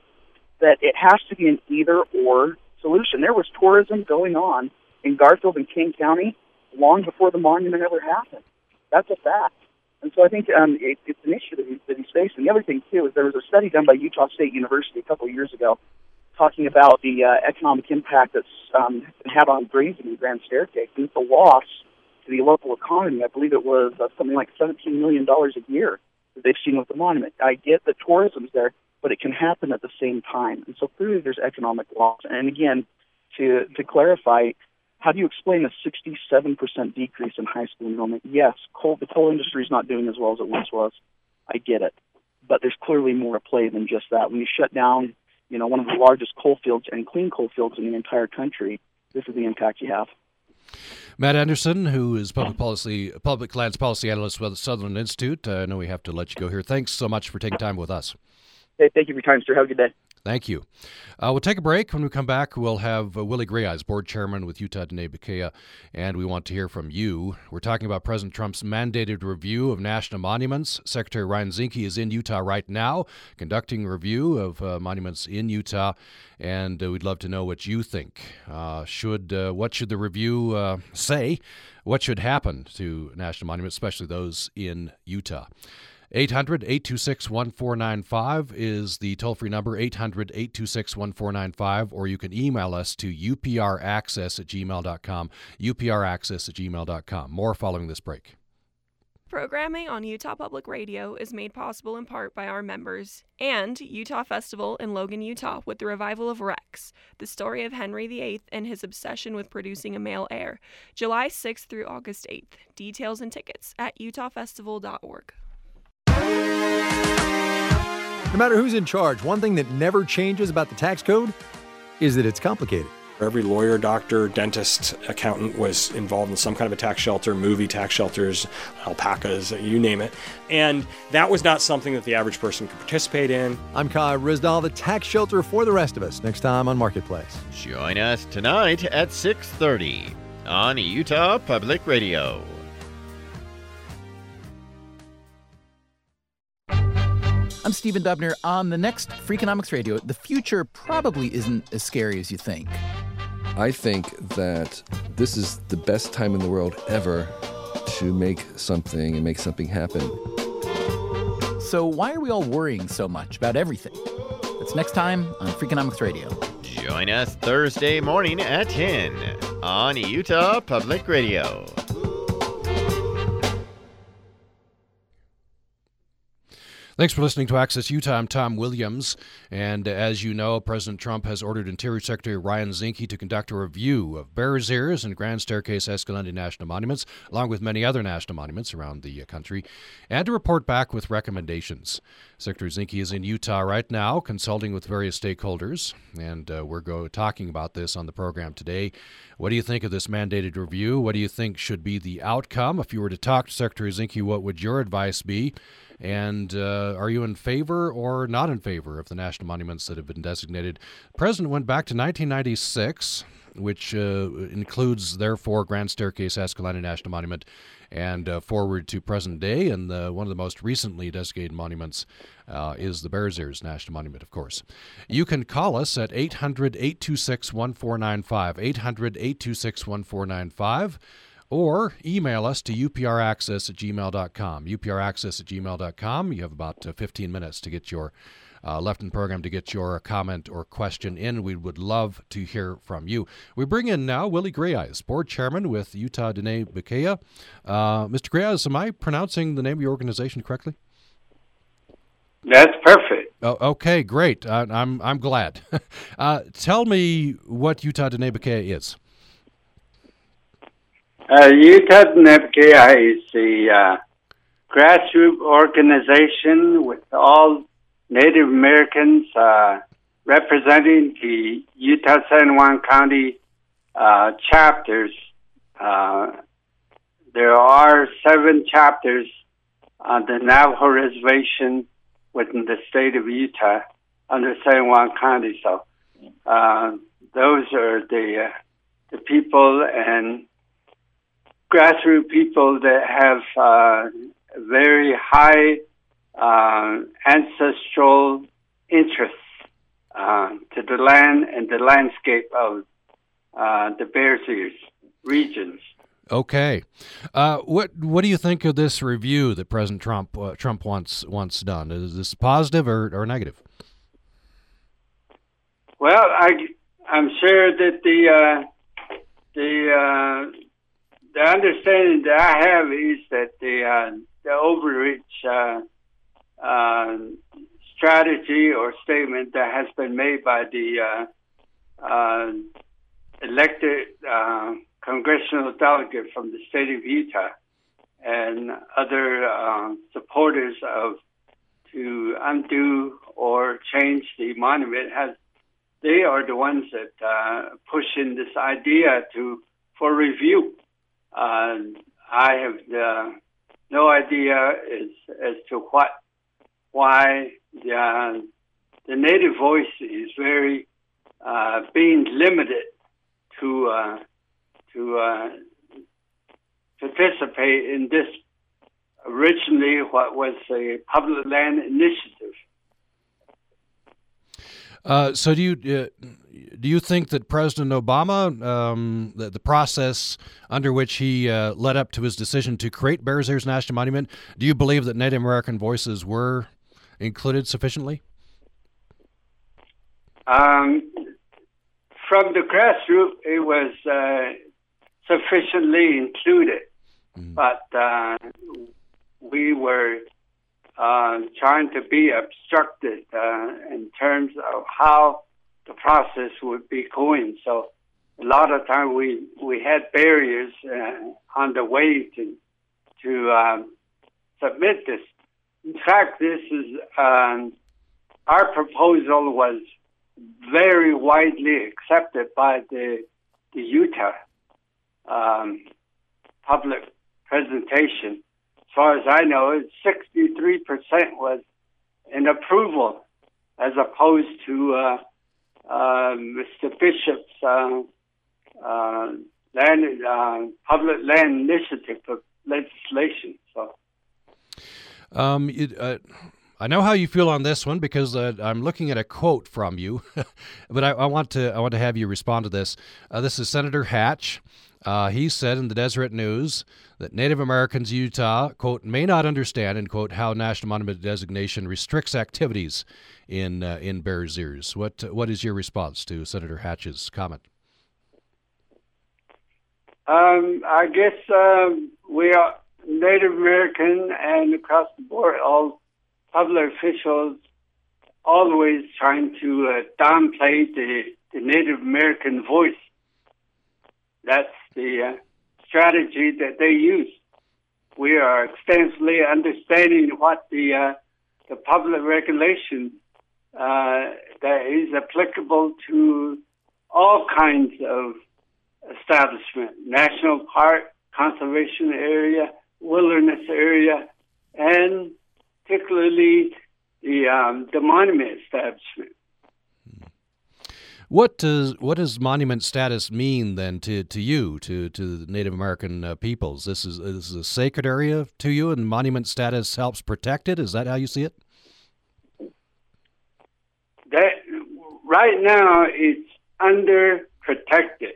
that it has to be an either or solution. There was tourism going on in Garfield and Kane County long before the monument ever happened. That's a fact. And so I think um, it, it's an issue that, he, that he's facing. The other thing, too, is there was a study done by Utah State University a couple of years ago talking about the uh, economic impact that's um, had on grazing in Grand Staircase. And a loss to the local economy. I believe it was uh, something like $17 million a year that they've seen with the monument. I get that tourism's there, but it can happen at the same time. And so clearly there's economic loss. And again, to, to clarify, how do you explain a 67% decrease in high school enrollment? Yes, coal, the coal industry is not doing as well as it once was. I get it. But there's clearly more at play than just that. When you shut down, you know, one of the largest coal fields and clean coal fields in the entire country, this is the impact you have. Matt Anderson, who is public policy, public lands policy analyst with the Sutherland Institute. Uh, I know we have to let you go here. Thanks so much for taking time with us. Hey, thank you for your time, sir. Have a good day. Thank you. Uh, we'll take a break. When we come back, we'll have uh, Willie Grayeyes, board chairman with Utah Diné Bikéyah, and we want to hear from you. We're talking about President Trump's mandated review of national monuments. Secretary Ryan Zinke is in Utah right now, conducting a review of uh, monuments in Utah, and uh, we'd love to know what you think. Uh, should uh, what should the review say? What should happen to national monuments, especially those in Utah? 800 826 1495 is the toll free number, 800 826 1495, or you can email us to upraccess at gmail.com, upraccess at gmail.com. More following this break. Programming on Utah Public Radio is made possible in part by our members and Utah Festival in Logan, Utah, with the revival of Rex, the story of Henry VIII and his obsession with producing a male heir, July 6th through August 8th. Details and tickets at utahfestival.org. No matter who's in charge, one thing that never changes about the tax code is that it's complicated. Every lawyer, doctor, dentist, accountant was involved in some kind of a tax shelter, movie tax shelters, alpacas, you name it. And that was not something that the average person could participate in. I'm Kai Ryssdal, the tax shelter for the rest of us, next time on Marketplace. Join us tonight at 6.30 on Utah Public Radio. I'm Stephen Dubner. On the next Freakonomics Radio, the future probably isn't as scary as you think. I think that this is the best time in the world ever to make something and make something happen. So, why are we all worrying so much about everything? That's next time on Freakonomics Radio. Join us Thursday morning at 10 on Utah Public Radio. Thanks for listening to Access Utah. I'm Tom Williams. And as you know, President Trump has ordered Interior Secretary Ryan Zinke to conduct a review of Bears Ears and Grand Staircase Escalante National Monuments, along with many other national monuments around the uh, country, and to report back with recommendations. Secretary Zinke is in Utah right now, consulting with various stakeholders, and uh, we're go- talking about this on the program today. What do you think of this mandated review? What do you think should be the outcome? If you were to talk to Secretary Zinke, what would your advice be? And uh, are you in favor or not in favor of the national monuments that have been designated? The president went back to 1996, which uh, includes, therefore, Grand Staircase Escalante National Monument, and uh, forward to present day. And one of the most recently designated monuments uh, is the Bears Ears National Monument, of course. You can call us at 800 826 1495. 800 826 1495 or email us to upraccess at gmail.com. upraccess at gmail.com. You have about uh, 15 minutes to get your uh, left in program to get your comment or question in. We would love to hear from you. We bring in now Willie Grayeyes, board chairman with Utah Diné Bikéyah. Uh, Mr. Grayeyes, am I pronouncing the name of your organization correctly? That's perfect. Oh, okay, great. Uh, I'm I'm glad. [LAUGHS] uh, tell me what Utah Diné Bikéyah is. Uh, Utah Bikéyah is the uh, grassroots organization with all Native Americans uh, representing the Utah San Juan County uh, chapters. Uh, there are seven chapters on the Navajo Reservation within the state of Utah under San Juan County. So uh, those are the the people and grassroots people that have uh, very high uh, ancestral interests uh, to the land and the landscape of uh, the Bears Ears regions. Okay, uh, what what do you think of this review that President Trump uh, Trump wants wants done? Is this positive or, or negative? Well, I I'm sure that the uh, the uh, the understanding that I have is that the uh, the overreach uh, uh, strategy or statement that has been made by the uh, uh, elected uh, congressional delegate from the state of Utah and other supporters of to undo or change the monument has they are the ones that uh, pushing this idea to for review. Uh, I have uh, no idea as as to what why the the native voice is very uh, being limited to to participate in this originally what was a public land initiative. Uh, so do you uh, do you think that President Obama, um, the, the, process under which he uh, led up to his decision to create Bears Ears National Monument, do you believe that Native American voices were included sufficiently? Um, from the grassroots, it was uh, sufficiently included, mm. but uh, we were uh, trying to be obstructed uh, in terms of how the process would be going. So a lot of time we we had barriers uh, on the way to to um, submit this. In fact, this is um, our proposal was very widely accepted by the the Utah um, public presentation. Far as I know, 63% was in approval, as opposed to uh, uh, Mr. Bishop's uh, uh, land uh, public land initiative legislation. So. Um, it, uh, I know how you feel on this one because uh, I'm looking at a quote from you, [LAUGHS] but I, I, want to I want to have you respond to this. Uh, this is Senator Hatch. Uh, he said in the Deseret News that Native Americans in Utah quote may not understand and quote how national monument designation restricts activities in uh, in Bears Ears. What what is your response to Senator Hatch's comment? Um, I guess um, we are Native American and across the board all public officials always trying to uh, downplay the, the Native American voice. That's the uh, strategy that they use. We are extensively understanding what the uh, the public regulation uh, that is applicable to all kinds of establishment, national park, conservation area, wilderness area, and particularly the um, the monument establishment. What does what does monument status mean then to, to you to to Native American uh, peoples? This is this is a sacred area to you, and monument status helps protect it. Is that how you see it? That right now it's under protected,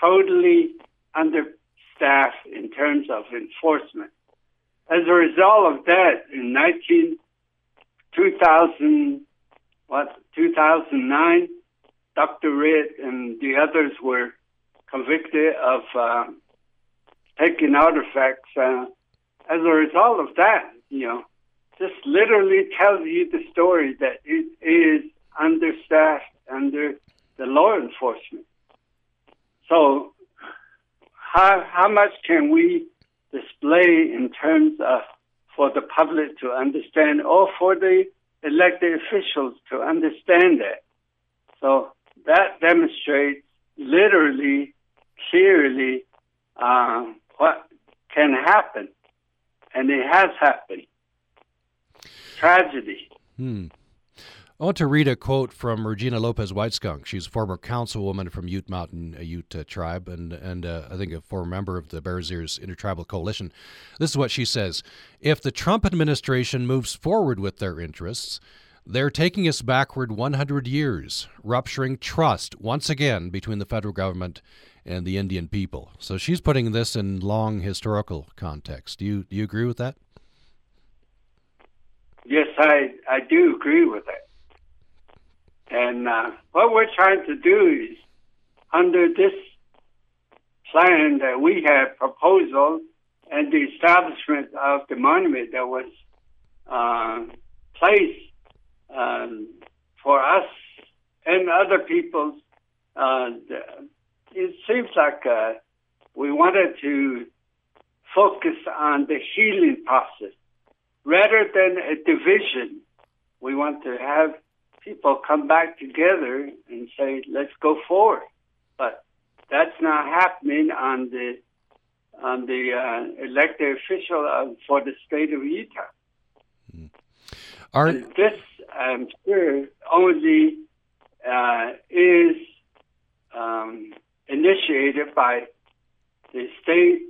totally understaffed in terms of enforcement. As a result of that, in 19, 2000, what, 2009, Dr. Redd and the others were convicted of uh, taking artifacts. Uh, as a result of that, you know, just literally tells you the story that it is understaffed under the law enforcement. So, how how much can we display in terms of for the public to understand or for the elected officials to understand that. So that demonstrates literally, clearly, uh, what can happen. And it has happened. Tragedy. Hmm. I want to read a quote from Regina Lopez Whiteskunk. She's a former councilwoman from Ute Mountain Ute uh, tribe and, and uh, I think a former member of the Bears Ears Intertribal Coalition. This is what she says If the Trump administration moves forward with their interests, they're taking us backward 100 years, rupturing trust once again between the federal government and the Indian people. So she's putting this in long historical context. Do you, do you agree with that? Yes, I, I do agree with that. And uh, what we're trying to do is, under this plan that we have proposal and the establishment of the monument that was uh, placed um, for us and other people, uh, it seems like uh, we wanted to focus on the healing process rather than a division. We want to have people come back together and say, let's go forward. But that's not happening on the on the uh, elected official uh, for the state of Utah. Are... this, I'm sure, only uh, is um, initiated by the state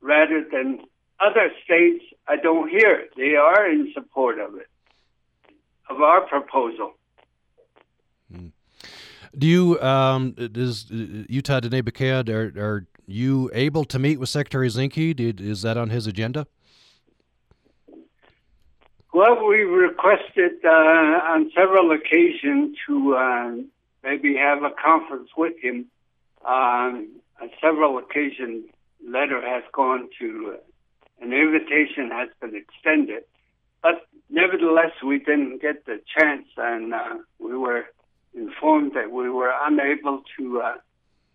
rather than other states. I don't hear it. They are in support of it, of our proposal. Do you, um, does uh, Utah Diné Bikéyah, are, are you able to meet with Secretary Zinke? Did, is that on his agenda? Well, we requested uh, on several occasions to uh, maybe have a conference with him. Um, on several occasions, letter has gone to, uh, an invitation has been extended. But nevertheless, we didn't get the chance, and uh, we were informed that we were unable to uh,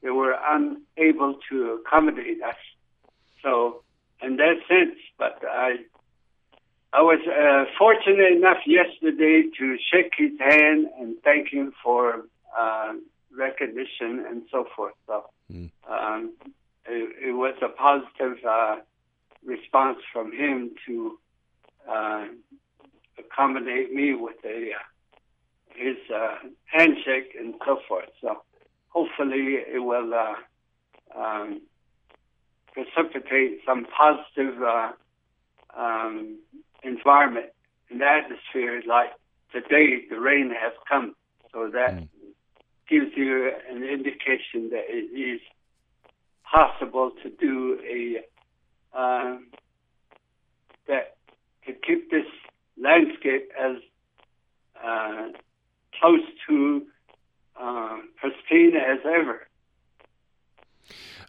they were unable to accommodate us. So in that sense, but I I was uh, fortunate enough yesterday to shake his hand and thank him for uh, recognition and so forth. So mm. um, it, it, was a positive uh, response from him to uh, accommodate me with a uh, his uh, handshake and so forth. So hopefully it will uh, um, precipitate some positive uh, um, environment and the atmosphere. Like today, the rain has come, so that mm. gives you an indication that it is possible to do a um, that to keep this landscape as uh, close to uh, pristine as ever.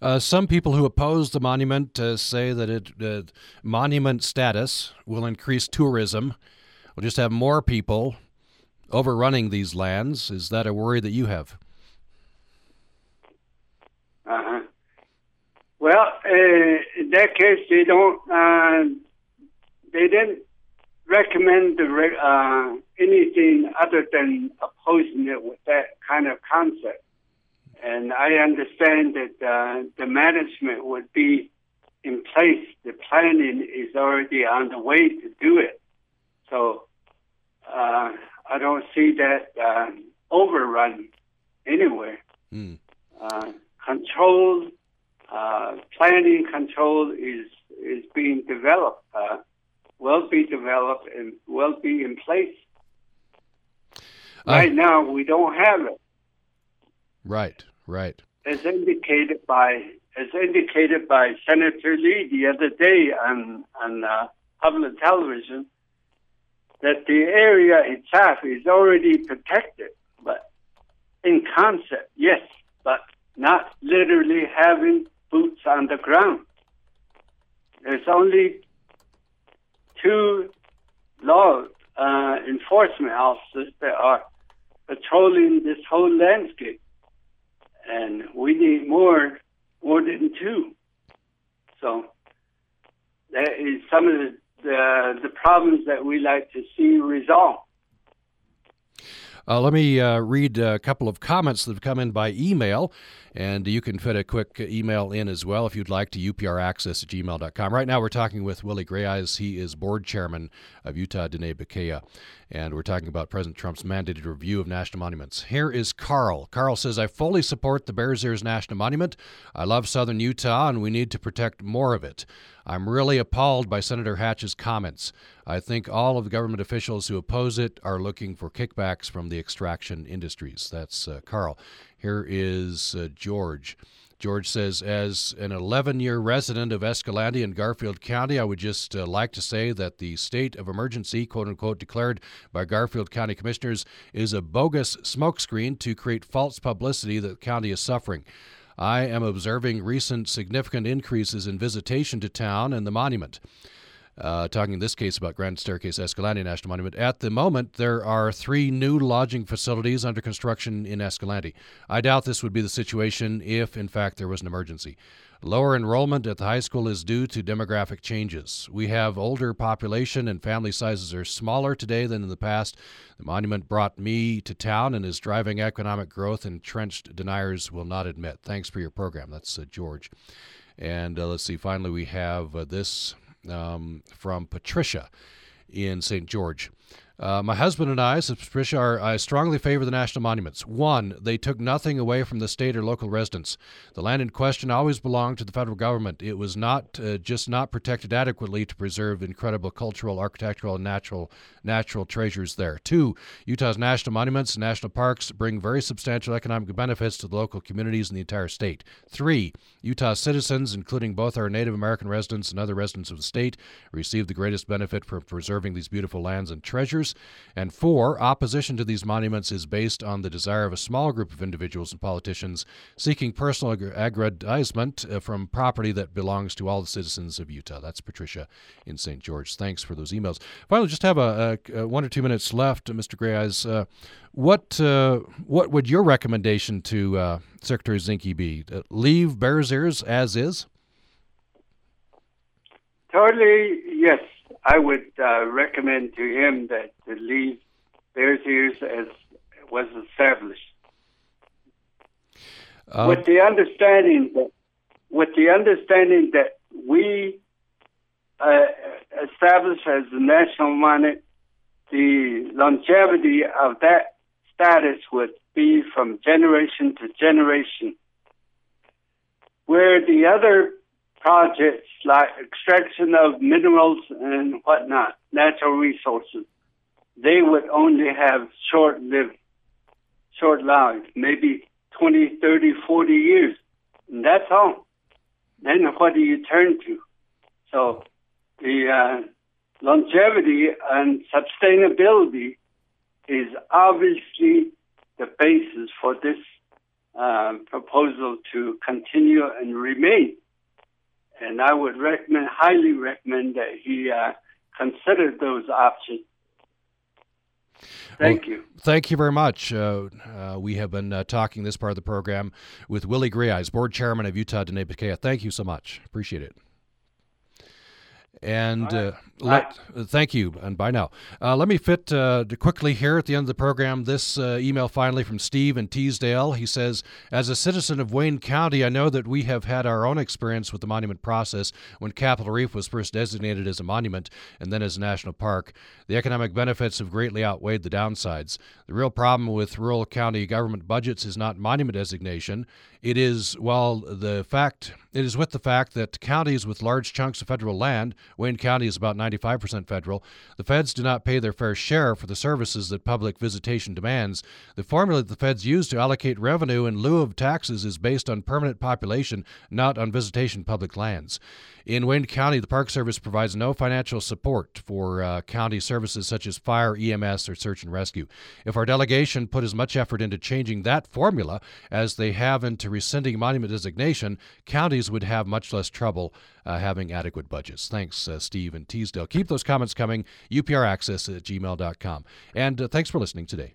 Uh, some people who oppose the monument uh, say that it uh, monument status will increase tourism. We'll just have more people overrunning these lands. Is that a worry that you have? Uh-huh. Well, uh, in that case, they don't. Uh, they didn't recommend uh, anything other than opposing it with that kind of concept. And I understand that uh, the management would be in place. The planning is already on the way to do it. So uh, I don't see that uh, overrun anywhere. Mm. Uh, control, uh, planning control is is being developed. Uh, will be developed and will be in place. Right now, we don't have it. Right, right. As indicated by as indicated by Senator Lee the other day on on uh, public television, that the area itself is already protected, but in concept, yes, but not literally having boots on the ground. There's only two law uh, enforcement officers that are patrolling this whole landscape, and we need more, more than two. So that is some of the the, the problems that we like to see resolved. Uh, let me uh, read a couple of comments that have come in by email, and you can fit a quick email in as well if you'd like to upraccess at gmail.com. Right now, we're talking with Willie Grayeyes. He is board chairman of Utah Diné Bikéyah, and we're talking about President Trump's mandated review of national monuments. Here is Carl. Carl says, I fully support the Bears Ears National Monument. I love southern Utah, and we need to protect more of it. I'm really appalled by Senator Hatch's comments. I think all of the government officials who oppose it are looking for kickbacks from the extraction industries. That's uh, Carl. Here is uh, George. George says, as an 11 year resident of Escalante in Garfield County, I would just uh, like to say that the state of emergency, quote unquote, declared by Garfield County commissioners is a bogus smokescreen to create false publicity that the county is suffering. I am observing recent significant increases in visitation to town and the monument. Uh, talking in this case about Grand Staircase Escalante National Monument. At the moment, there are three new lodging facilities under construction in Escalante. I doubt this would be the situation if, in fact, there was an emergency. Lower enrollment at the high school is due to demographic changes. We have older population and family sizes are smaller today than in the past. The monument brought me to town and is driving economic growth entrenched deniers will not admit. Thanks for your program. That's uh, George. And uh, let's see, finally, we have uh, this um, from Patricia in St. George. Uh, my husband and I, Patricia, are, I strongly favor the national monuments. One, they took nothing away from the state or local residents. The land in question always belonged to the federal government. It was not uh, just not protected adequately to preserve incredible cultural, architectural, and natural natural treasures there. Two, Utah's national monuments and national parks bring very substantial economic benefits to the local communities in the entire state. Three, Utah citizens, including both our Native American residents and other residents of the state, receive the greatest benefit from preserving these beautiful lands and treasures. And four, opposition to these monuments is based on the desire of a small group of individuals and politicians seeking personal aggrandizement uh, from property that belongs to all the citizens of Utah. That's Patricia in St. George. Thanks for those emails. Finally, just have a, a, a one or two minutes left, uh, Mr. Grayeyes. Uh, what uh, what would your recommendation to uh, Secretary Zinke be? Uh, leave Bears Ears as is? Totally, yes. I would uh, recommend to him that to leave Bears Ears as was established. Uh, with the understanding that with the understanding that we uh, establish as a national monument, the longevity of that status would be from generation to generation. Where the other projects like extraction of minerals and whatnot, natural resources, they would only have short lived, short lives, maybe 20, 30, 40 years. And that's all. Then what do you turn to? So the uh, longevity and sustainability is obviously the basis for this uh, proposal to continue and remain and I would recommend, highly recommend that he uh, consider those options. Thank well, you. Thank you very much. Uh, uh, we have been uh, talking this part of the program with Willie Grayeyes, board chairman of Utah Diné. Thank you so much. Appreciate it. And uh, let, uh, thank you, and bye now. Uh, let me fit uh, quickly here at the end of the program this uh, email finally from Steve in Teasdale. He says, As a citizen of Wayne County, I know that we have had our own experience with the monument process when Capitol Reef was first designated as a monument and then as a national park. The economic benefits have greatly outweighed the downsides. The real problem with rural county government budgets is not monument designation. It is, well, the fact it is with the fact that counties with large chunks of federal land, Wayne County is about 95% federal, the feds do not pay their fair share for the services that public visitation demands. The formula that the feds use to allocate revenue in lieu of taxes is based on permanent population, not on visitation public lands. In Wayne County, the Park Service provides no financial support for uh, county services such as fire, EMS, or search and rescue. If our delegation put as much effort into changing that formula as they have into rescinding monument designation, counties would have much less trouble uh, having adequate budgets. Thanks, uh, Steve and Teasdale. Keep those comments coming. UPRaccess at gmail.com. And uh, thanks for listening today.